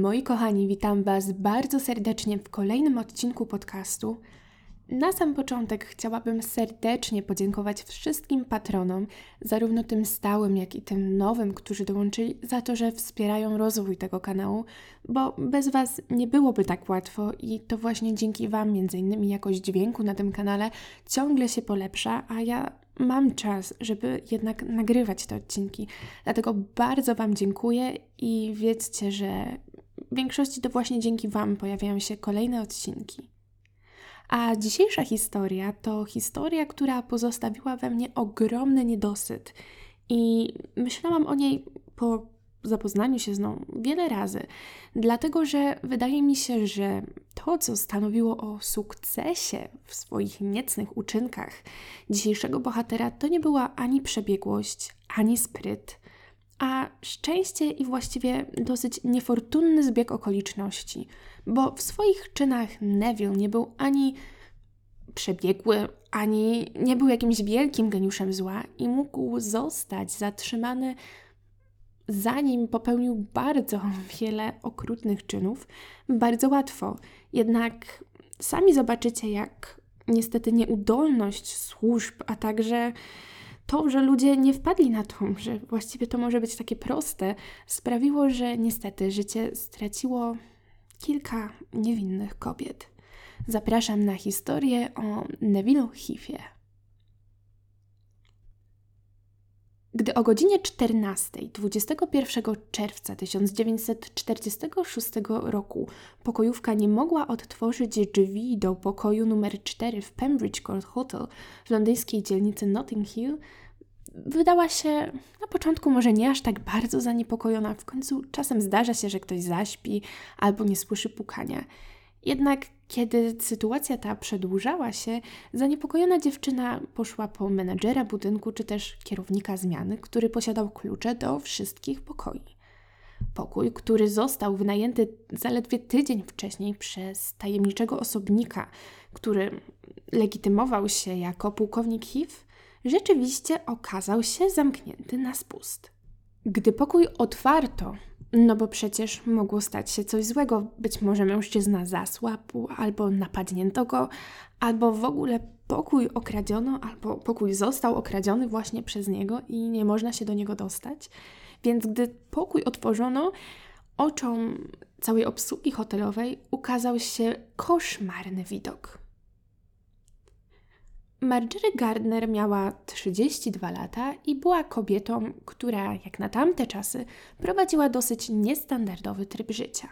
Moi kochani, witam Was bardzo serdecznie w kolejnym odcinku podcastu. Na sam początek chciałabym serdecznie podziękować wszystkim patronom, zarówno tym stałym, jak i tym nowym, którzy dołączyli, za to, że wspierają rozwój tego kanału, bo bez Was nie byłoby tak łatwo i to właśnie dzięki Wam, między innymi jakość dźwięku na tym kanale, ciągle się polepsza, a ja mam czas, żeby jednak nagrywać te odcinki. Dlatego bardzo Wam dziękuję i wiedzcie, że w większości to właśnie dzięki Wam pojawiają się kolejne odcinki. A dzisiejsza historia to historia, która pozostawiła we mnie ogromny niedosyt i myślałam o niej po zapoznaniu się z nią wiele razy, dlatego że wydaje mi się, że to, co stanowiło o sukcesie w swoich niecnych uczynkach dzisiejszego bohatera, to nie była ani przebiegłość, ani spryt, a szczęście i właściwie dosyć niefortunny zbieg okoliczności, bo w swoich czynach Neville nie był ani przebiegły, ani nie był jakimś wielkim geniuszem zła i mógł zostać zatrzymany zanim popełnił bardzo wiele okrutnych czynów, bardzo łatwo. Jednak sami zobaczycie, jak niestety nieudolność służb, a także to, że ludzie nie wpadli na to, że właściwie to może być takie proste, sprawiło, że niestety życie straciło kilka niewinnych kobiet. Zapraszam na historię o Neville Heathie. Gdy o godzinie 14 21 czerwca 1946 roku pokojówka nie mogła odtworzyć drzwi do pokoju numer 4 w Pembridge Court Hotel w londyńskiej dzielnicy Notting Hill, wydała się na początku może nie aż tak bardzo zaniepokojona. W końcu czasem zdarza się, że ktoś zaśpi albo nie słyszy pukania. Jednak kiedy sytuacja ta przedłużała się, zaniepokojona dziewczyna poszła po menedżera budynku czy też kierownika zmiany, który posiadał klucze do wszystkich pokoi. Pokój, który został wynajęty zaledwie tydzień wcześniej przez tajemniczego osobnika, który legitymował się jako pułkownik HIV, rzeczywiście okazał się zamknięty na spust. Gdy pokój otwarto, no bo przecież mogło stać się coś złego. Być może mężczyzna zasłabł, albo napadnięto go, albo w ogóle pokój okradziono, albo pokój został okradziony właśnie przez niego i nie można się do niego dostać. Więc gdy pokój otworzono, oczom całej obsługi hotelowej ukazał się koszmarny widok. Marjorie Gardner miała 32 lata i była kobietą, która, jak na tamte czasy, prowadziła dosyć niestandardowy tryb życia.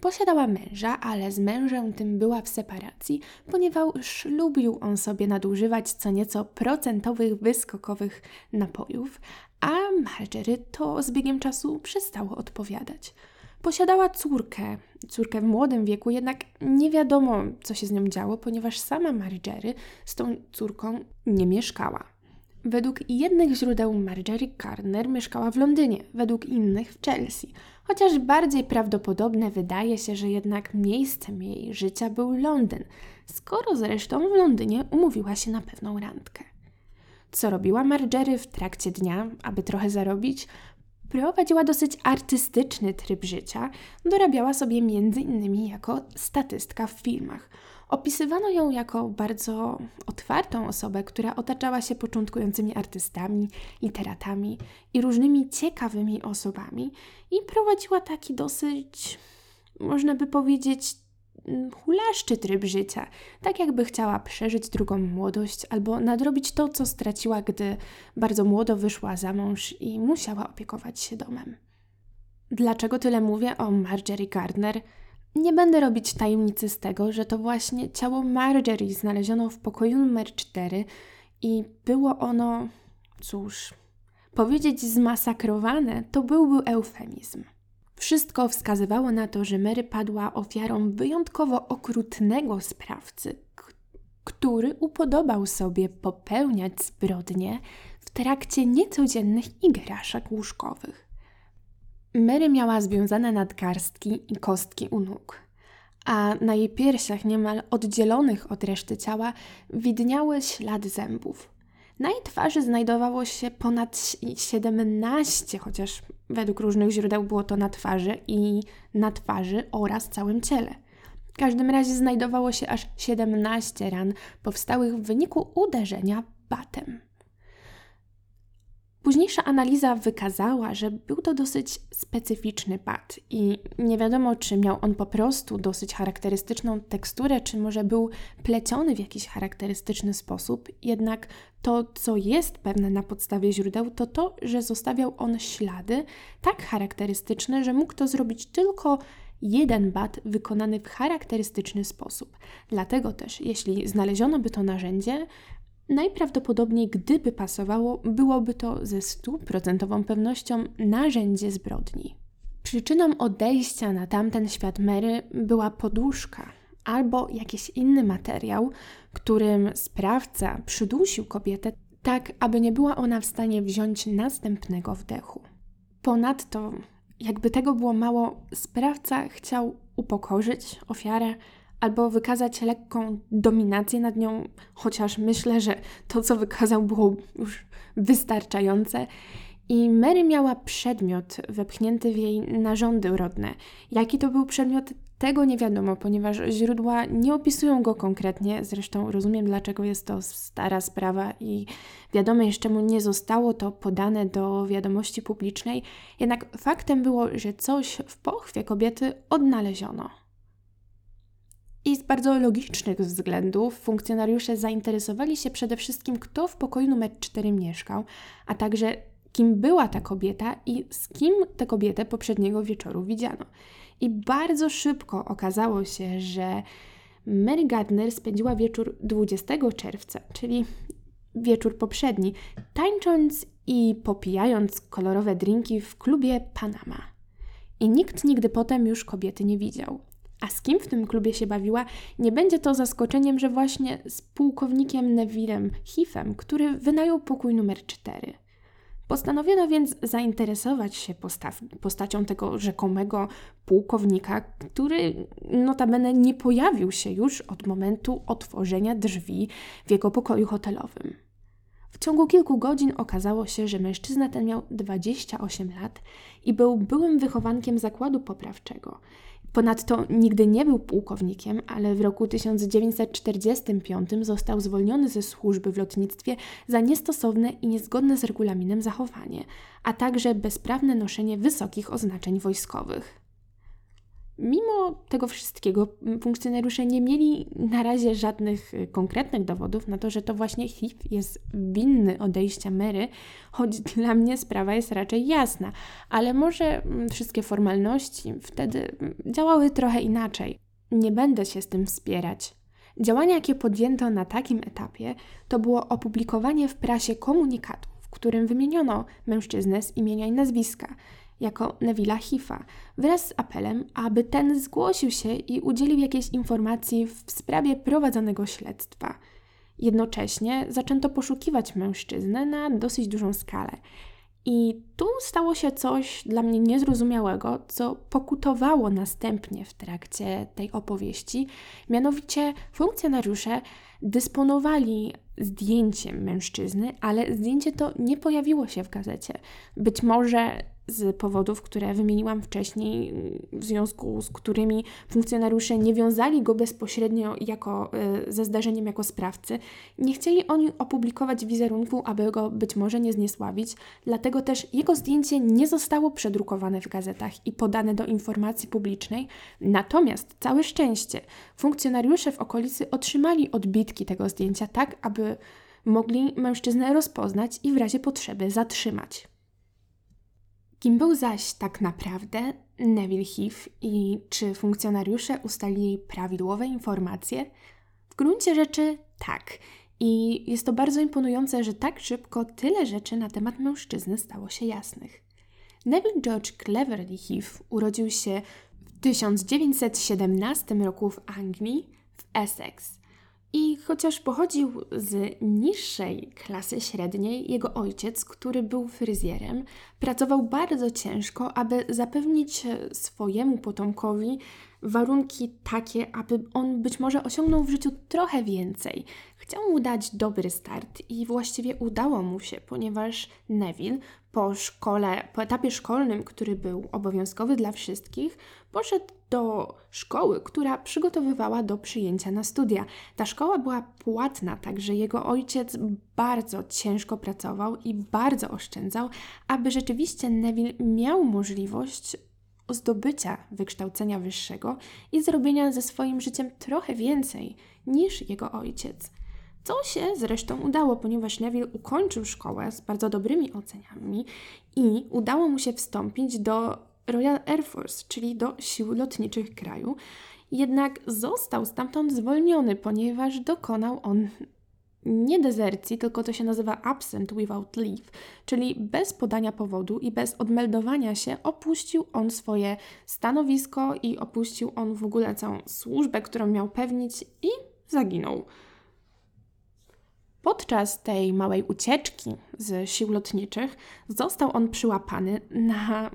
Posiadała męża, ale z mężem tym była w separacji, ponieważ lubił on sobie nadużywać co nieco procentowych, wyskokowych napojów, a Marjorie to z biegiem czasu przestało odpowiadać. Posiadała córkę, córkę w młodym wieku, jednak nie wiadomo, co się z nią działo, ponieważ sama Margery z tą córką nie mieszkała. Według jednych źródeł Marjorie Gardner mieszkała w Londynie, według innych w Chelsea, chociaż bardziej prawdopodobne wydaje się, że jednak miejscem jej życia był Londyn, skoro zresztą w Londynie umówiła się na pewną randkę. Co robiła Margery w trakcie dnia, aby trochę zarobić? Prowadziła dosyć artystyczny tryb życia, dorabiała sobie między innymi jako statystka w filmach. Opisywano ją jako bardzo otwartą osobę, która otaczała się początkującymi artystami, literatami i różnymi ciekawymi osobami i prowadziła taki dosyć, można by powiedzieć, hulaszczy tryb życia, tak jakby chciała przeżyć drugą młodość albo nadrobić to, co straciła, gdy bardzo młodo wyszła za mąż i musiała opiekować się domem. Dlaczego tyle mówię o Marjorie Gardner? Nie będę robić tajemnicy z tego, że to właśnie ciało Marjorie znaleziono w pokoju numer 4 i było ono, cóż, powiedzieć zmasakrowane to byłby eufemizm. Wszystko wskazywało na to, że Mary padła ofiarą wyjątkowo okrutnego sprawcy, który upodobał sobie popełniać zbrodnie w trakcie niecodziennych igraszek łóżkowych. Mary miała związane nadgarstki i kostki u nóg, a na jej piersiach niemal oddzielonych od reszty ciała widniały ślady zębów. Na jej twarzy znajdowało się ponad 17, chociaż według różnych źródeł było to na twarzy i na twarzy oraz całym ciele. W każdym razie znajdowało się aż 17 ran powstałych w wyniku uderzenia batem. Późniejsza analiza wykazała, że był to dosyć specyficzny pad i nie wiadomo, czy miał on po prostu dosyć charakterystyczną teksturę, czy może był pleciony w jakiś charakterystyczny sposób. Jednak to, co jest pewne na podstawie źródeł, to to, że zostawiał on ślady tak charakterystyczne, że mógł to zrobić tylko jeden bat wykonany w charakterystyczny sposób. Dlatego też, jeśli znaleziono by to narzędzie, Najprawdopodobniej, gdyby pasowało, byłoby to ze stuprocentową pewnością narzędzie zbrodni. Przyczyną odejścia na tamten świat Mary była poduszka albo jakiś inny materiał, którym sprawca przydusił kobietę tak, aby nie była ona w stanie wziąć następnego wdechu. Ponadto, jakby tego było mało, sprawca chciał upokorzyć ofiarę, albo wykazać lekką dominację nad nią, chociaż myślę, że to, co wykazał, było już wystarczające. I Mary miała przedmiot wepchnięty w jej narządy rodne. Jaki to był przedmiot, tego nie wiadomo, ponieważ źródła nie opisują go konkretnie. Zresztą rozumiem, dlaczego jest to stara sprawa i wiadomo jeszcze mu nie zostało to podane do wiadomości publicznej. Jednak faktem było, że coś w pochwie kobiety odnaleziono. I z bardzo logicznych względów funkcjonariusze zainteresowali się przede wszystkim, kto w pokoju numer 4 mieszkał, a także kim była ta kobieta i z kim tę kobietę poprzedniego wieczoru widziano. I bardzo szybko okazało się, że Mary Gardner spędziła wieczór 20 czerwca, czyli wieczór poprzedni, tańcząc i popijając kolorowe drinki w klubie Panama. I nikt nigdy potem już kobiety nie widział. A z kim w tym klubie się bawiła, nie będzie to zaskoczeniem, że właśnie z pułkownikiem Nevillem Heathem, który wynajął pokój numer 4. Postanowiono więc zainteresować się postacią tego rzekomego pułkownika, który notabene nie pojawił się już od momentu otworzenia drzwi w jego pokoju hotelowym. W ciągu kilku godzin okazało się, że mężczyzna ten miał 28 lat i był byłym wychowankiem zakładu poprawczego. Ponadto nigdy nie był pułkownikiem, ale w roku 1945 został zwolniony ze służby w lotnictwie za niestosowne i niezgodne z regulaminem zachowanie, a także bezprawne noszenie wysokich oznaczeń wojskowych. Mimo tego wszystkiego funkcjonariusze nie mieli na razie żadnych y, konkretnych dowodów na to, że to właśnie Heath jest winny odejścia Mary, choć dla mnie sprawa jest raczej jasna, ale może wszystkie formalności wtedy działały trochę inaczej. Nie będę się z tym wspierać. Działania, jakie podjęto na takim etapie, to było opublikowanie w prasie komunikatu, w którym wymieniono mężczyznę z imienia i nazwiska – jako Neville'a Hifa, wraz z apelem, aby ten zgłosił się i udzielił jakiejś informacji w sprawie prowadzonego śledztwa. Jednocześnie zaczęto poszukiwać mężczyznę na dosyć dużą skalę. I tu stało się coś dla mnie niezrozumiałego, co pokutowało następnie w trakcie tej opowieści. Mianowicie funkcjonariusze dysponowali zdjęciem mężczyzny, ale zdjęcie to nie pojawiło się w gazecie. Być może z powodów, które wymieniłam wcześniej, w związku z którymi funkcjonariusze nie wiązali go bezpośrednio jako, y, ze zdarzeniem jako sprawcy, nie chcieli oni opublikować wizerunku, aby go być może nie zniesławić, dlatego też jego zdjęcie nie zostało przedrukowane w gazetach i podane do informacji publicznej. Natomiast całe szczęście, funkcjonariusze w okolicy otrzymali odbitki tego zdjęcia tak, aby mogli mężczyznę rozpoznać i w razie potrzeby zatrzymać. Kim był zaś tak naprawdę Neville Heath i czy funkcjonariusze ustalili prawidłowe informacje? W gruncie rzeczy tak. I jest to bardzo imponujące, że tak szybko tyle rzeczy na temat mężczyzny stało się jasnych. Neville George Cleverly Heath urodził się w 1917 roku w Anglii, w Essex. I chociaż pochodził z niższej klasy średniej, jego ojciec, który był fryzjerem, Pracował bardzo ciężko, aby zapewnić swojemu potomkowi warunki takie, aby on być może osiągnął w życiu trochę więcej. Chciał mu dać dobry start i właściwie udało mu się, ponieważ Neville po szkole, po etapie szkolnym, który był obowiązkowy dla wszystkich, poszedł do szkoły, która przygotowywała do przyjęcia na studia. Ta szkoła była płatna, także jego ojciec bardzo ciężko pracował i bardzo oszczędzał, aby rzeczywiście Neville miał możliwość zdobycia wykształcenia wyższego i zrobienia ze swoim życiem trochę więcej niż jego ojciec. Co się zresztą udało, ponieważ Neville ukończył szkołę z bardzo dobrymi oceniami i udało mu się wstąpić do Royal Air Force, czyli do sił lotniczych kraju. Jednak został stamtąd zwolniony, ponieważ dokonał on nie dezercji, tylko to się nazywa absent without leave, czyli bez podania powodu i bez odmeldowania się opuścił on swoje stanowisko i opuścił on w ogóle całą służbę, którą miał pewnić i zaginął. Podczas tej małej ucieczki z sił lotniczych został on przyłapany na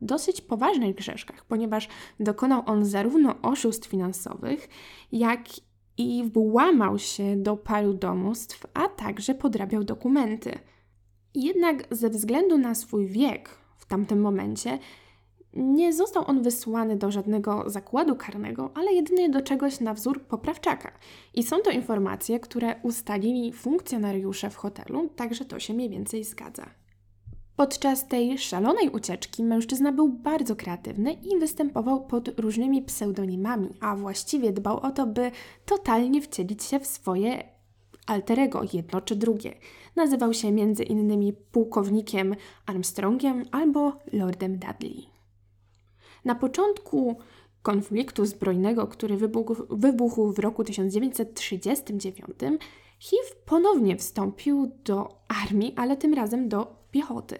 dosyć poważnych grzeszkach, ponieważ dokonał on zarówno oszustw finansowych, jak i włamał się do paru domostw, a także podrabiał dokumenty. Jednak ze względu na swój wiek w tamtym momencie nie został on wysłany do żadnego zakładu karnego, ale jedynie do czegoś na wzór poprawczaka. I są to informacje, które ustalili funkcjonariusze w hotelu, także to się mniej więcej zgadza. Podczas tej szalonej ucieczki mężczyzna był bardzo kreatywny i występował pod różnymi pseudonimami, a właściwie dbał o to, by totalnie wcielić się w swoje alterego, jedno czy drugie. Nazywał się między innymi pułkownikiem Armstrongiem albo Lordem Dudley. Na początku konfliktu zbrojnego, który wybuchł, wybuchł w roku 1939, HIV ponownie wstąpił do armii, ale tym razem do piechoty.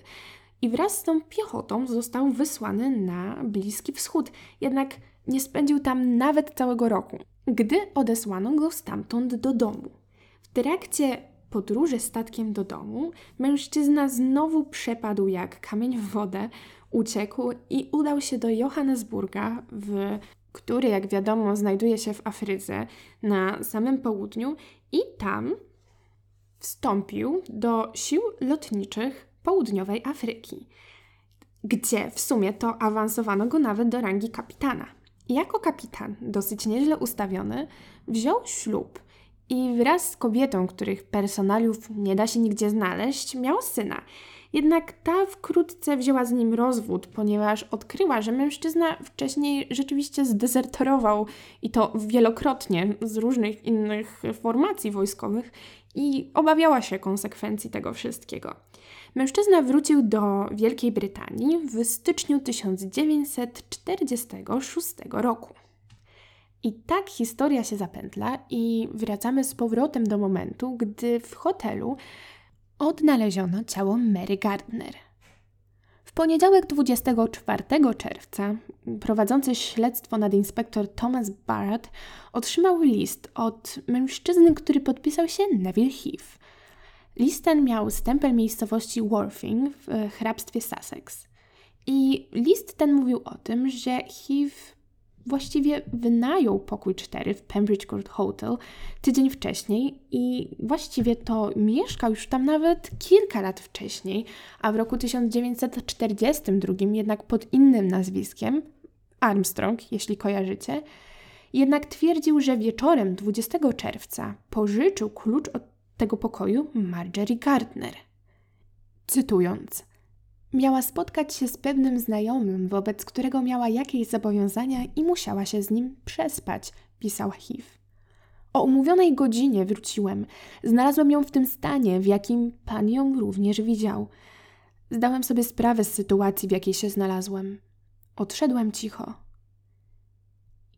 I wraz z tą piechotą został wysłany na Bliski Wschód, jednak nie spędził tam nawet całego roku, gdy odesłano go stamtąd do domu. W trakcie podróży statkiem do domu mężczyzna znowu przepadł jak kamień w wodę, uciekł i udał się do Johannesburga, w, który, jak wiadomo, znajduje się w Afryce na samym południu, i tam wstąpił do sił lotniczych południowej Afryki, gdzie w sumie to awansowano go nawet do rangi kapitana. jako kapitan, dosyć nieźle ustawiony, wziął ślub i wraz z kobietą, których personaliów nie da się nigdzie znaleźć, miał syna. Jednak ta wkrótce wzięła z nim rozwód, ponieważ odkryła, że mężczyzna wcześniej rzeczywiście zdezerterował i to wielokrotnie z różnych innych formacji wojskowych i obawiała się konsekwencji tego wszystkiego. Mężczyzna wrócił do Wielkiej Brytanii w styczniu 1946 roku. I tak historia się zapętla i wracamy z powrotem do momentu, gdy w hotelu odnaleziono ciało Mary Gardner. W poniedziałek 24 czerwca prowadzący śledztwo nad inspektor Thomas Barrett otrzymał list od mężczyzny, który podpisał się Neville Heath. List ten miał stempel miejscowości Worthing w hrabstwie Sussex. I list ten mówił o tym, że Heath właściwie wynajął pokój 4 w Pembridge Court Hotel tydzień wcześniej i właściwie to mieszkał już tam nawet kilka lat wcześniej, a w roku 1942 jednak pod innym nazwiskiem, Armstrong, jeśli kojarzycie, jednak twierdził, że wieczorem 20 czerwca pożyczył klucz od tego pokoju Marjorie Gardner. Cytując – Miała spotkać się z pewnym znajomym, wobec którego miała jakieś zobowiązania i musiała się z nim przespać, pisał Hiv. O umówionej godzinie wróciłem. Znalazłem ją w tym stanie, w jakim pan ją również widział. Zdałem sobie sprawę z sytuacji, w jakiej się znalazłem. Odszedłem cicho.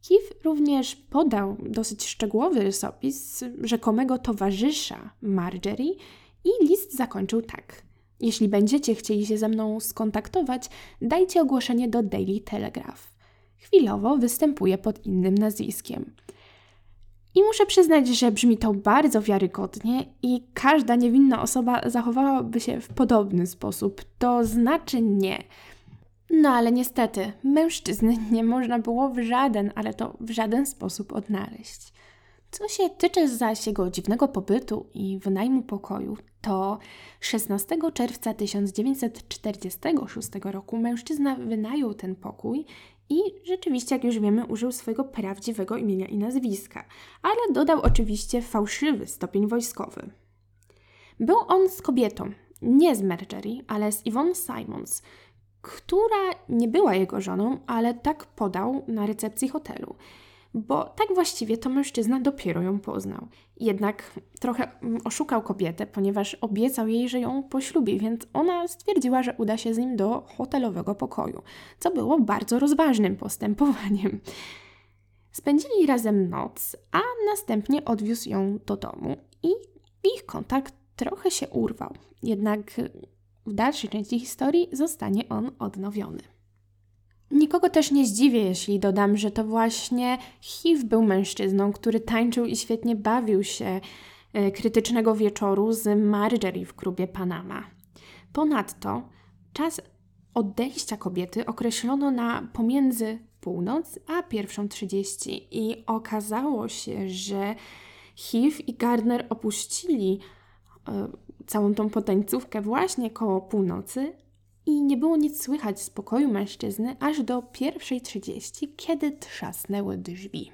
Hiv również podał dosyć szczegółowy rysopis rzekomego towarzysza Margery i list zakończył tak – jeśli będziecie chcieli się ze mną skontaktować, dajcie ogłoszenie do Daily Telegraph. Chwilowo występuję pod innym nazwiskiem. I muszę przyznać, że brzmi to bardzo wiarygodnie i każda niewinna osoba zachowałaby się w podobny sposób. To znaczy nie. No ale niestety, mężczyzny nie można było w żaden, ale to w żaden sposób odnaleźć. Co się tyczy zaś jego dziwnego pobytu i wynajmu pokoju, to 16 czerwca 1946 roku mężczyzna wynajął ten pokój i rzeczywiście, jak już wiemy, użył swojego prawdziwego imienia i nazwiska, ale dodał oczywiście fałszywy stopień wojskowy. Był on z kobietą, nie z Marjorie, ale z Yvonne Simons, która nie była jego żoną, ale tak podał na recepcji hotelu bo tak właściwie to mężczyzna dopiero ją poznał. Jednak trochę mm, oszukał kobietę, ponieważ obiecał jej, że ją poślubi, więc ona stwierdziła, że uda się z nim do hotelowego pokoju, co było bardzo rozważnym postępowaniem. Spędzili razem noc, a następnie odwiózł ją do domu i ich kontakt trochę się urwał. Jednak w dalszej części historii zostanie on odnowiony. Nikogo też nie zdziwię, jeśli dodam, że to właśnie Hiv był mężczyzną, który tańczył i świetnie bawił się e, krytycznego wieczoru z Marjorie w klubie Panama. Ponadto czas odejścia kobiety określono na pomiędzy północ a pierwszą trzydzieści i okazało się, że Hiv i Gardner opuścili e, całą tą potańcówkę właśnie koło północy, i nie było nic słychać z pokoju mężczyzny aż do pierwszej trzydzieści, kiedy trzasnęły drzwi.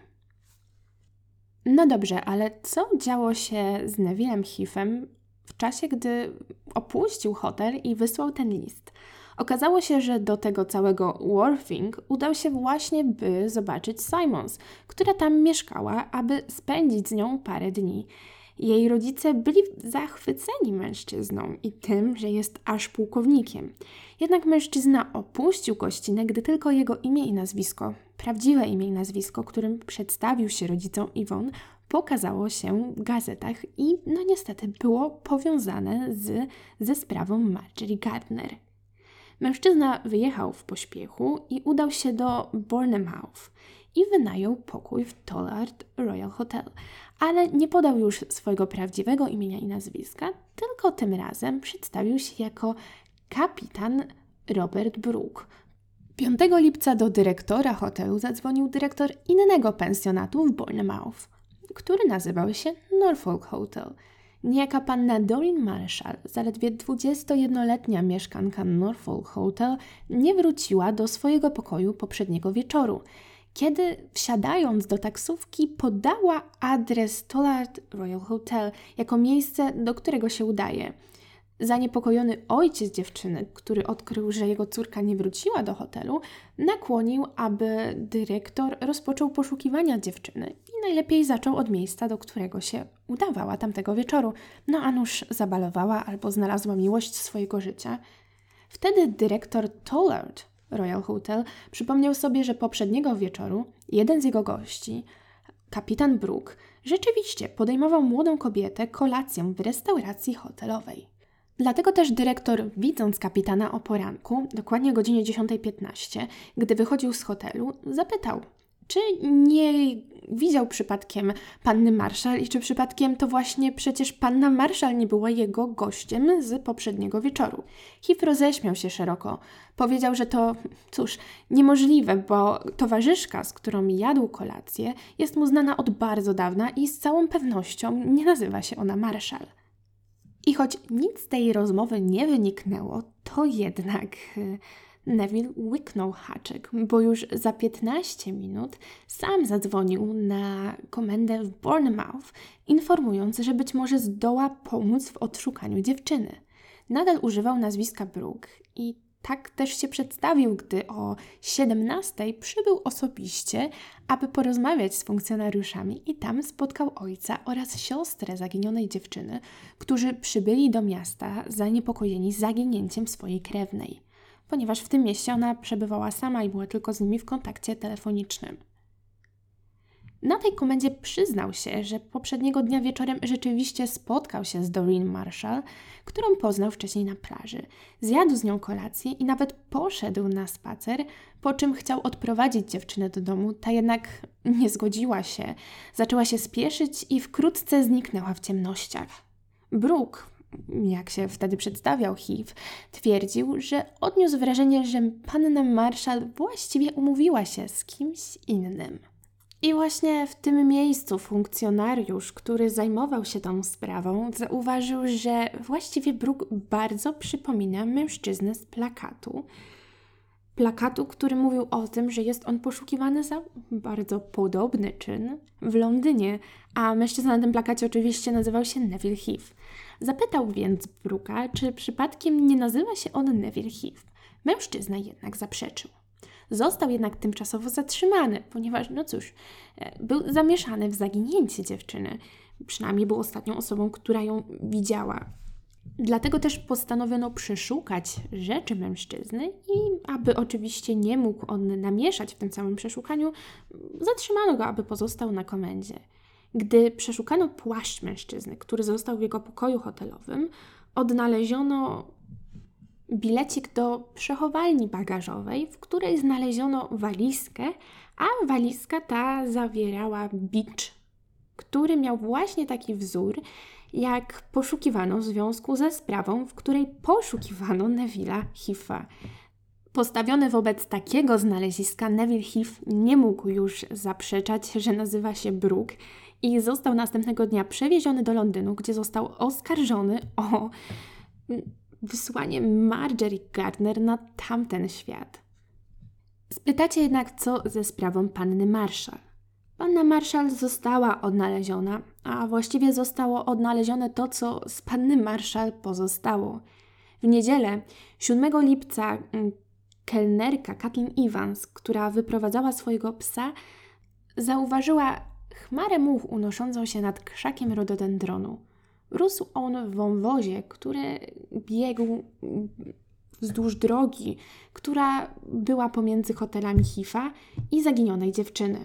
No dobrze, ale co działo się z Nevillem Heathem w czasie, gdy opuścił hotel i wysłał ten list? Okazało się, że do tego całego Worthing udał się właśnie, by zobaczyć Simons, która tam mieszkała, aby spędzić z nią parę dni. Jej rodzice byli zachwyceni mężczyzną i tym, że jest aż pułkownikiem. Jednak mężczyzna opuścił gościnę, gdy tylko jego imię i nazwisko, prawdziwe imię i nazwisko, którym przedstawił się rodzicom Iwon, pokazało się w gazetach i no niestety było powiązane z, ze sprawą Marjorie Gardner. Mężczyzna wyjechał w pośpiechu i udał się do Bournemouth i wynajął pokój w Tollard Royal Hotel, ale nie podał już swojego prawdziwego imienia i nazwiska, tylko tym razem przedstawił się jako kapitan Robert Brook. 5 lipca do dyrektora hotelu zadzwonił dyrektor innego pensjonatu w Bournemouth, który nazywał się Norfolk Hotel. Niejaka panna Doreen Marshall, zaledwie 21-letnia mieszkanka Norfolk Hotel, nie wróciła do swojego pokoju poprzedniego wieczoru kiedy wsiadając do taksówki podała adres Tollard Royal Hotel jako miejsce, do którego się udaje. Zaniepokojony ojciec dziewczyny, który odkrył, że jego córka nie wróciła do hotelu, nakłonił, aby dyrektor rozpoczął poszukiwania dziewczyny i najlepiej zaczął od miejsca, do którego się udawała tamtego wieczoru. No a nuż zabalowała albo znalazła miłość swojego życia. Wtedy dyrektor Tollard Royal Hotel, przypomniał sobie, że poprzedniego wieczoru jeden z jego gości, kapitan Brook, rzeczywiście podejmował młodą kobietę kolację w restauracji hotelowej. Dlatego też dyrektor, widząc kapitana o poranku, dokładnie godzinie 10.15, gdy wychodził z hotelu, zapytał, czy nie widział przypadkiem panny Marszal i czy przypadkiem to właśnie przecież panna Marszal nie była jego gościem z poprzedniego wieczoru? Hif roześmiał się szeroko. Powiedział, że to, cóż, niemożliwe, bo towarzyszka, z którą jadł kolację, jest mu znana od bardzo dawna i z całą pewnością nie nazywa się ona Marszal. I choć nic z tej rozmowy nie wyniknęło, to jednak Neville łyknął haczyk, bo już za 15 minut sam zadzwonił na komendę w Bournemouth, informując, że być może zdoła pomóc w odszukaniu dziewczyny. Nadal używał nazwiska Brooke i tak też się przedstawił, gdy o 17 przybył osobiście, aby porozmawiać z funkcjonariuszami i tam spotkał ojca oraz siostrę zaginionej dziewczyny, którzy przybyli do miasta zaniepokojeni zaginięciem swojej krewnej ponieważ w tym mieście ona przebywała sama i była tylko z nimi w kontakcie telefonicznym. Na tej komendzie przyznał się, że poprzedniego dnia wieczorem rzeczywiście spotkał się z Doreen Marshall, którą poznał wcześniej na plaży. Zjadł z nią kolację i nawet poszedł na spacer, po czym chciał odprowadzić dziewczynę do domu, ta jednak nie zgodziła się, zaczęła się spieszyć i wkrótce zniknęła w ciemnościach. Brooke, jak się wtedy przedstawiał HIV, twierdził, że odniósł wrażenie, że panna Marshall właściwie umówiła się z kimś innym. I właśnie w tym miejscu funkcjonariusz, który zajmował się tą sprawą, zauważył, że właściwie Brooke bardzo przypomina mężczyznę z plakatu. Plakatu, który mówił o tym, że jest on poszukiwany za bardzo podobny czyn w Londynie, a mężczyzna na tym plakacie oczywiście nazywał się Neville Heath. Zapytał więc Bruka, czy przypadkiem nie nazywa się on Neville Heath. Mężczyzna jednak zaprzeczył. Został jednak tymczasowo zatrzymany, ponieważ, no cóż, e, był zamieszany w zaginięcie dziewczyny. Przynajmniej był ostatnią osobą, która ją widziała. Dlatego też postanowiono przeszukać rzeczy mężczyzny i aby oczywiście nie mógł on namieszać w tym całym przeszukaniu, zatrzymano go, aby pozostał na komendzie. Gdy przeszukano płaszcz mężczyzny, który został w jego pokoju hotelowym, odnaleziono bilecik do przechowalni bagażowej, w której znaleziono walizkę, a walizka ta zawierała bicz, który miał właśnie taki wzór, jak poszukiwano w związku ze sprawą, w której poszukiwano Neville'a Hiffa. Postawiony wobec takiego znaleziska, Neville Heath nie mógł już zaprzeczać, że nazywa się Brooke i został następnego dnia przewieziony do Londynu, gdzie został oskarżony o wysłanie Marjorie Gardner na tamten świat. Spytacie jednak, co ze sprawą panny Marshall. Panna Marshall została odnaleziona, a właściwie zostało odnalezione to, co z panny Marshall pozostało. W niedzielę, 7 lipca, mm, kelnerka Kathleen Evans, która wyprowadzała swojego psa, zauważyła chmarę much unoszącą się nad krzakiem rododendronu. Rósł on w wąwozie, który biegł wzdłuż drogi, która była pomiędzy hotelami Hifa i zaginionej dziewczyny.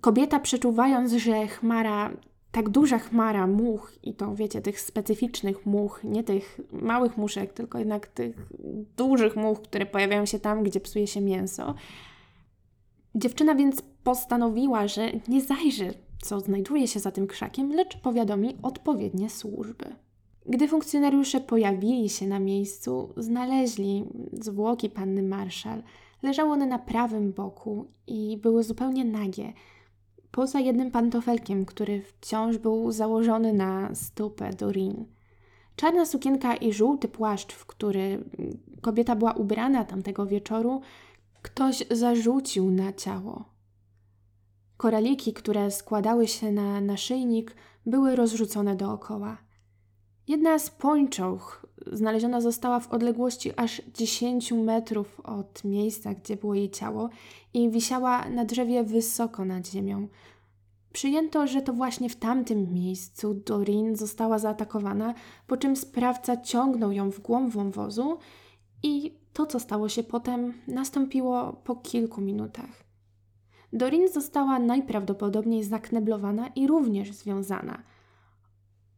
Kobieta przeczuwając, że chmara, tak duża chmara much, i to wiecie, tych specyficznych much, nie tych małych muszek, tylko jednak tych dużych much, które pojawiają się tam, gdzie psuje się mięso, dziewczyna więc postanowiła, że nie zajrzy co znajduje się za tym krzakiem, lecz powiadomi odpowiednie służby. Gdy funkcjonariusze pojawili się na miejscu, znaleźli zwłoki panny Marszal. Leżały one na prawym boku i były zupełnie nagie, poza jednym pantofelkiem, który wciąż był założony na stopę Dorin. Czarna sukienka i żółty płaszcz, w który kobieta była ubrana tamtego wieczoru, ktoś zarzucił na ciało. Koraliki, które składały się na naszyjnik, były rozrzucone dookoła. Jedna z pończoch znaleziona została w odległości aż 10 metrów od miejsca, gdzie było jej ciało i wisiała na drzewie wysoko nad ziemią. Przyjęto, że to właśnie w tamtym miejscu Dorin została zaatakowana, po czym sprawca ciągnął ją w głąb wąwozu i to, co stało się potem, nastąpiło po kilku minutach. Dorin została najprawdopodobniej zakneblowana i również związana.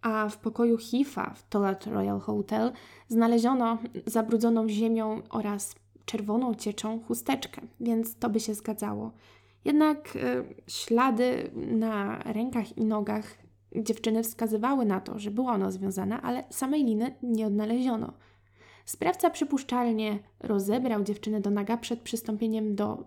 A w pokoju Hifa w Tolat Royal Hotel znaleziono zabrudzoną ziemią oraz czerwoną cieczą chusteczkę, więc to by się zgadzało. Jednak y, ślady na rękach i nogach dziewczyny wskazywały na to, że była ona związana, ale samej liny nie odnaleziono. Sprawca przypuszczalnie rozebrał dziewczynę do naga przed przystąpieniem do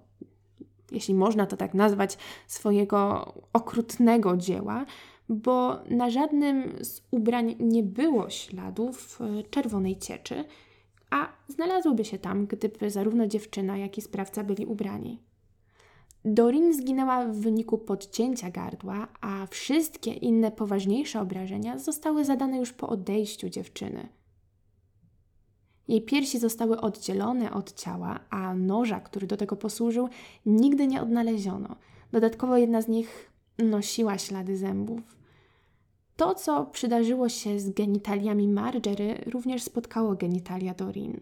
jeśli można to tak nazwać, swojego okrutnego dzieła, bo na żadnym z ubrań nie było śladów e, czerwonej cieczy, a znalazłyby się tam, gdyby zarówno dziewczyna, jak i sprawca byli ubrani. Dorin zginęła w wyniku podcięcia gardła, a wszystkie inne poważniejsze obrażenia zostały zadane już po odejściu dziewczyny. Jej piersi zostały oddzielone od ciała, a noża, który do tego posłużył, nigdy nie odnaleziono. Dodatkowo jedna z nich nosiła ślady zębów. To, co przydarzyło się z genitaliami Margery, również spotkało genitalia Dorin.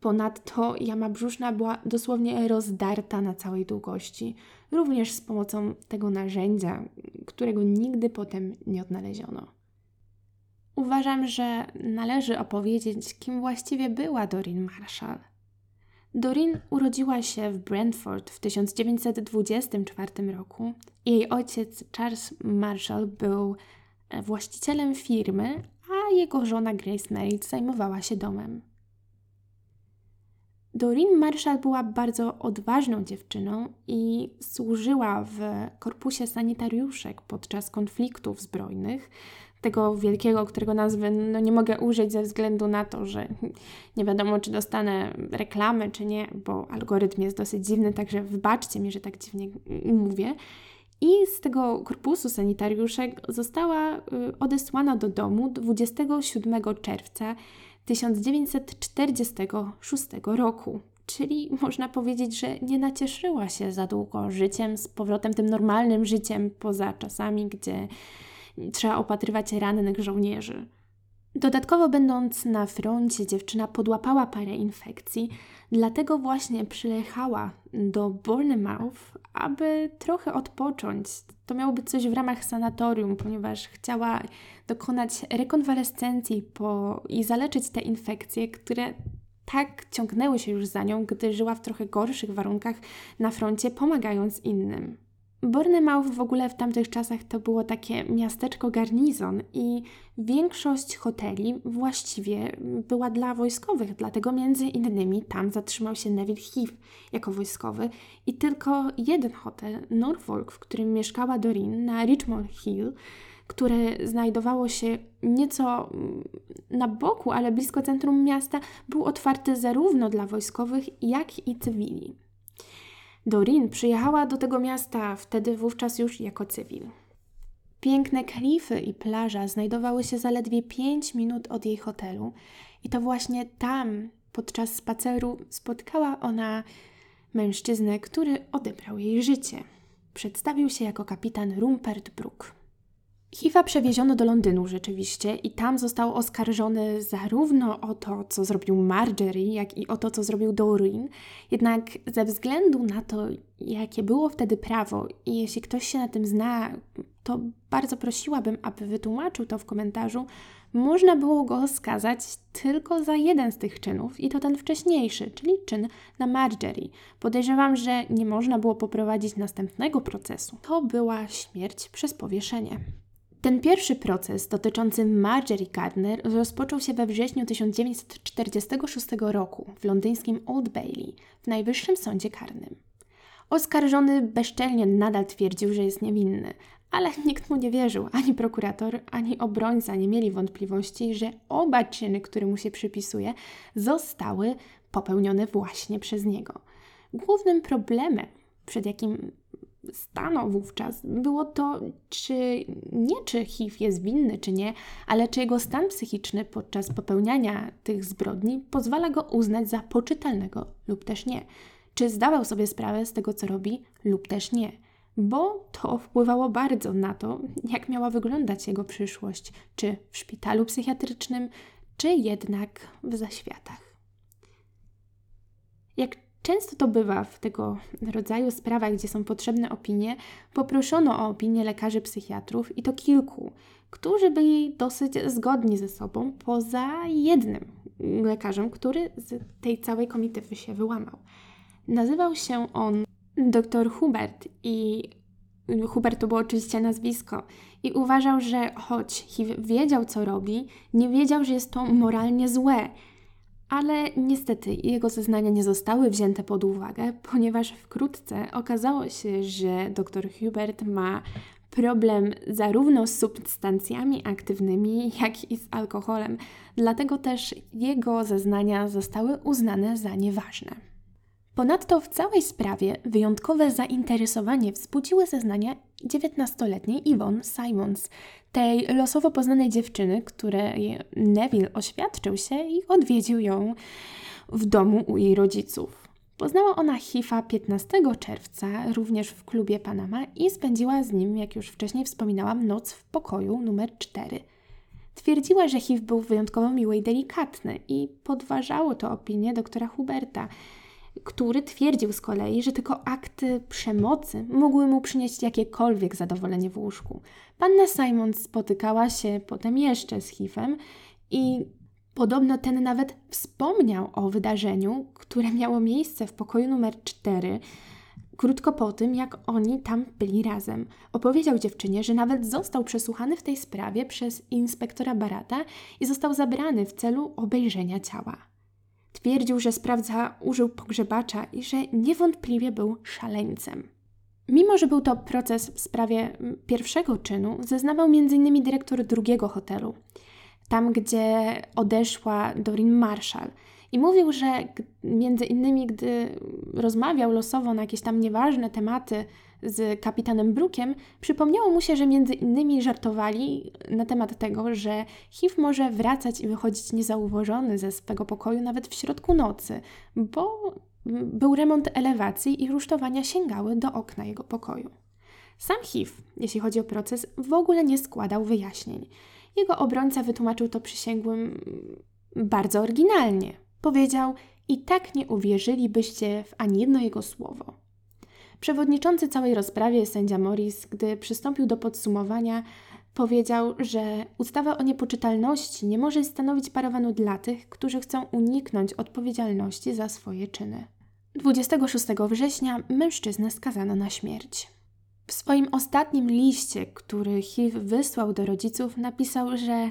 Ponadto jama brzuszna była dosłownie rozdarta na całej długości, również z pomocą tego narzędzia, którego nigdy potem nie odnaleziono. Uważam, że należy opowiedzieć, kim właściwie była Dorin Marshall. Doreen urodziła się w Brentford w 1924 roku. Jej ojciec Charles Marshall był e, właścicielem firmy, a jego żona Grace Merritt zajmowała się domem. Doreen Marshall była bardzo odważną dziewczyną i służyła w korpusie sanitariuszek podczas konfliktów zbrojnych. Tego wielkiego, którego nazwy no nie mogę użyć ze względu na to, że nie wiadomo, czy dostanę reklamy, czy nie, bo algorytm jest dosyć dziwny, także wybaczcie mi, że tak dziwnie mówię. I z tego korpusu sanitariuszek została y, odesłana do domu 27 czerwca 1946 roku. Czyli można powiedzieć, że nie nacieszyła się za długo życiem, z powrotem tym normalnym życiem poza czasami, gdzie trzeba opatrywać rannych żołnierzy. Dodatkowo, będąc na froncie, dziewczyna podłapała parę infekcji, dlatego właśnie przyjechała do Bournemouth, aby trochę odpocząć. To miało być coś w ramach sanatorium, ponieważ chciała dokonać rekonwalescencji po, i zaleczyć te infekcje, które tak ciągnęły się już za nią, gdy żyła w trochę gorszych warunkach na froncie, pomagając innym. Bournemouth w ogóle w tamtych czasach to było takie miasteczko garnizon i większość hoteli właściwie była dla wojskowych, dlatego między innymi tam zatrzymał się Neville Heath jako wojskowy i tylko jeden hotel, Norfolk, w którym mieszkała Doreen na Richmond Hill, które znajdowało się nieco na boku, ale blisko centrum miasta, był otwarty zarówno dla wojskowych, jak i cywili. Doreen przyjechała do tego miasta wtedy wówczas już jako cywil. Piękne klify i plaża znajdowały się zaledwie 5 minut od jej hotelu, i to właśnie tam podczas spaceru spotkała ona mężczyznę, który odebrał jej życie. Przedstawił się jako kapitan Rupert Brooke. Hiva przewieziono do Londynu rzeczywiście i tam został oskarżony zarówno o to, co zrobił Marjorie, jak i o to, co zrobił Doreen. Jednak ze względu na to, jakie było wtedy prawo i jeśli ktoś się na tym zna, to bardzo prosiłabym, aby wytłumaczył to w komentarzu, można było go skazać tylko za jeden z tych czynów i to ten wcześniejszy, czyli czyn na Marjorie. Podejrzewam, że nie można było poprowadzić następnego procesu. To była śmierć przez powieszenie. Ten pierwszy proces dotyczący Marjorie Gardner rozpoczął się we wrześniu 1946 roku w londyńskim Old Bailey, w Najwyższym Sądzie Karnym. Oskarżony bezczelnie nadal twierdził, że jest niewinny, ale nikt mu nie wierzył. Ani prokurator, ani obrońca nie mieli wątpliwości, że oba czyny, które mu się przypisuje, zostały popełnione właśnie przez niego. Głównym problemem, przed jakim stanął wówczas, było to, czy nie czy HIV jest winny, czy nie, ale czy jego stan psychiczny podczas popełniania tych zbrodni pozwala go uznać za poczytalnego lub też nie. Czy zdawał sobie sprawę z tego, co robi, lub też nie. Bo to wpływało bardzo na to, jak miała wyglądać jego przyszłość, czy w szpitalu psychiatrycznym, czy jednak w zaświatach. Jak Często to bywa w tego rodzaju sprawach, gdzie są potrzebne opinie, poproszono o opinię lekarzy psychiatrów i to kilku, którzy byli dosyć zgodni ze sobą, poza jednym lekarzem, który z tej całej komitywy się wyłamał. Nazywał się on dr Hubert i Hubert to było oczywiście nazwisko. I uważał, że choć wiedział co robi, nie wiedział, że jest to moralnie złe ale niestety jego zeznania nie zostały wzięte pod uwagę, ponieważ wkrótce okazało się, że dr Hubert ma problem zarówno z substancjami aktywnymi, jak i z alkoholem. Dlatego też jego zeznania zostały uznane za nieważne. Ponadto w całej sprawie wyjątkowe zainteresowanie wzbudziły zeznania 19-letniej Yvonne Simons, tej losowo poznanej dziewczyny, której Neville oświadczył się i odwiedził ją w domu u jej rodziców. Poznała ona Hifa 15 czerwca, również w klubie Panama i spędziła z nim, jak już wcześniej wspominałam, noc w pokoju numer 4. Twierdziła, że HIV był wyjątkowo miły i delikatny i podważało to opinię doktora Huberta – który twierdził z kolei, że tylko akty przemocy mogły mu przynieść jakiekolwiek zadowolenie w łóżku. Panna Simon spotykała się potem jeszcze z Hifem i Podobno ten nawet wspomniał o wydarzeniu, które miało miejsce w pokoju numer 4, krótko po tym, jak oni tam byli razem. Opowiedział dziewczynie, że nawet został przesłuchany w tej sprawie przez inspektora Barata i został zabrany w celu obejrzenia ciała. Twierdził, że sprawca użył pogrzebacza i że niewątpliwie był szaleńcem. Mimo, że był to proces w sprawie pierwszego czynu, zeznawał m.in. dyrektor drugiego hotelu, tam gdzie odeszła Doreen Marshall. I mówił, że między innymi, gdy rozmawiał losowo na jakieś tam nieważne tematy z kapitanem Brookiem, przypomniało mu się, że między innymi żartowali na temat tego, że HIV może wracać i wychodzić niezauważony ze swego pokoju nawet w środku nocy, bo był remont elewacji i rusztowania sięgały do okna jego pokoju. Sam HIV, jeśli chodzi o proces, w ogóle nie składał wyjaśnień. Jego obrońca wytłumaczył to przysięgłym bardzo oryginalnie. Powiedział: I tak nie uwierzylibyście w ani jedno jego słowo. Przewodniczący całej rozprawie, sędzia Morris, gdy przystąpił do podsumowania, powiedział, że ustawa o niepoczytalności nie może stanowić parawanu dla tych, którzy chcą uniknąć odpowiedzialności za swoje czyny. 26 września mężczyznę skazano na śmierć. W swoim ostatnim liście, który HIV wysłał do rodziców, napisał, że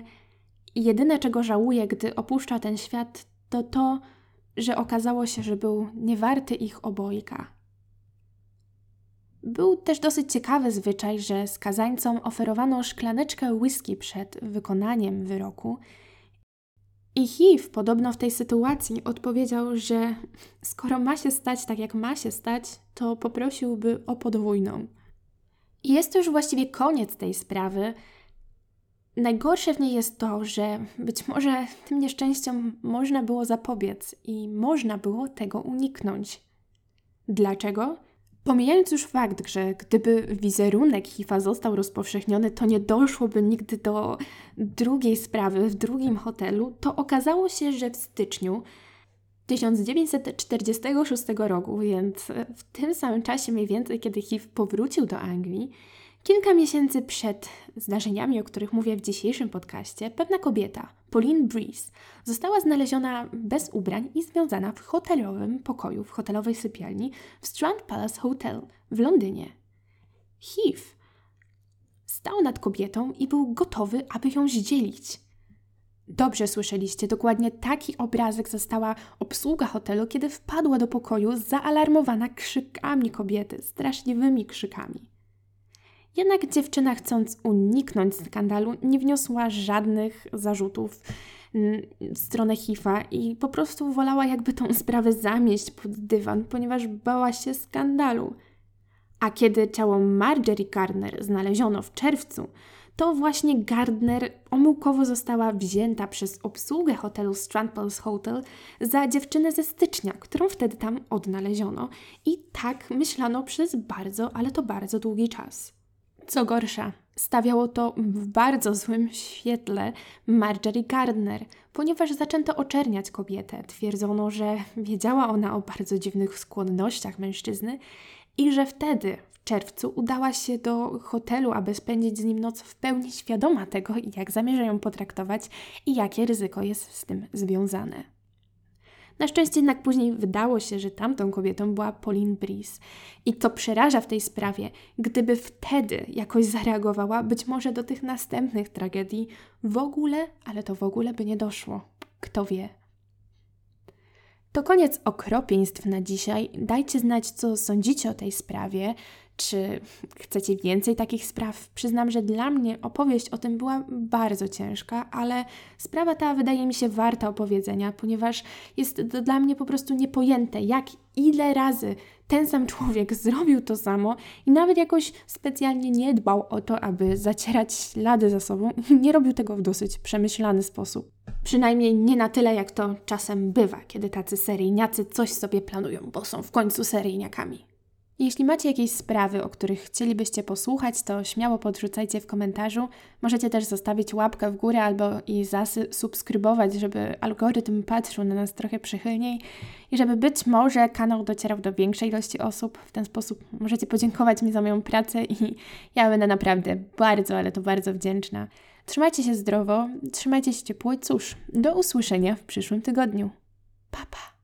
jedyne czego żałuje, gdy opuszcza ten świat, to to, że okazało się, że był niewarty ich obojga. Był też dosyć ciekawy zwyczaj, że skazańcom oferowano szklaneczkę whisky przed wykonaniem wyroku. I HIV podobno w tej sytuacji odpowiedział, że skoro ma się stać tak, jak ma się stać, to poprosiłby o podwójną. I jest to już właściwie koniec tej sprawy. Najgorsze w niej jest to, że być może tym nieszczęściom można było zapobiec i można było tego uniknąć. Dlaczego? Pomijając już fakt, że gdyby wizerunek HIV został rozpowszechniony, to nie doszłoby nigdy do drugiej sprawy w drugim hotelu, to okazało się, że w styczniu 1946 roku, więc w tym samym czasie mniej więcej, kiedy HIV powrócił do Anglii, kilka miesięcy przed zdarzeniami, o których mówię w dzisiejszym podcaście, pewna kobieta, Pauline Breeze, została znaleziona bez ubrań i związana w hotelowym pokoju, w hotelowej sypialni w Strand Palace Hotel w Londynie. HIV stał nad kobietą i był gotowy, aby ją zdzielić. Dobrze słyszeliście, dokładnie taki obrazek została obsługa hotelu, kiedy wpadła do pokoju zaalarmowana krzykami kobiety, straszliwymi krzykami. Jednak dziewczyna, chcąc uniknąć skandalu, nie wniosła żadnych zarzutów w stronę HIFA i po prostu wolała jakby tą sprawę zamieść pod dywan, ponieważ bała się skandalu. A kiedy ciało Marjorie Gardner znaleziono w czerwcu, to właśnie Gardner omyłkowo została wzięta przez obsługę hotelu Strand Palace Hotel za dziewczynę ze stycznia, którą wtedy tam odnaleziono. I tak myślano przez bardzo, ale to bardzo długi czas. Co gorsza, stawiało to w bardzo złym świetle Marjorie Gardner, ponieważ zaczęto oczerniać kobietę. Twierdzono, że wiedziała ona o bardzo dziwnych skłonnościach mężczyzny i że wtedy, w czerwcu, udała się do hotelu, aby spędzić z nim noc w pełni świadoma tego, jak zamierza ją potraktować i jakie ryzyko jest z tym związane. Na szczęście jednak później wydało się, że tamtą kobietą była Pauline Breeze. I co przeraża w tej sprawie, gdyby wtedy jakoś zareagowała, być może do tych następnych tragedii w ogóle, ale to w ogóle by nie doszło. Kto wie. To koniec okropieństw na dzisiaj. Dajcie znać, co sądzicie o tej sprawie. Czy chcecie więcej takich spraw? Przyznam, że dla mnie opowieść o tym była bardzo ciężka, ale sprawa ta wydaje mi się warta opowiedzenia, ponieważ jest to dla mnie po prostu niepojęte, jak ile razy ten sam człowiek zrobił to samo i nawet jakoś specjalnie nie dbał o to, aby zacierać ślady za sobą nie robił tego w dosyć przemyślany sposób. Przynajmniej nie na tyle, jak to czasem bywa, kiedy tacy seryjniacy coś sobie planują, bo są w końcu seryjniakami. Jeśli macie jakieś sprawy, o których chcielibyście posłuchać, to śmiało podrzucajcie w komentarzu. Możecie też zostawić łapkę w górę albo i zasubskrybować, żeby algorytm patrzył na nas trochę przychylniej i żeby być może kanał docierał do większej ilości osób. W ten sposób możecie podziękować mi za moją pracę i ja będę naprawdę bardzo, ale to bardzo wdzięczna. Trzymajcie się zdrowo, trzymajcie się ciepło i cóż, do usłyszenia w przyszłym tygodniu. Pa, pa.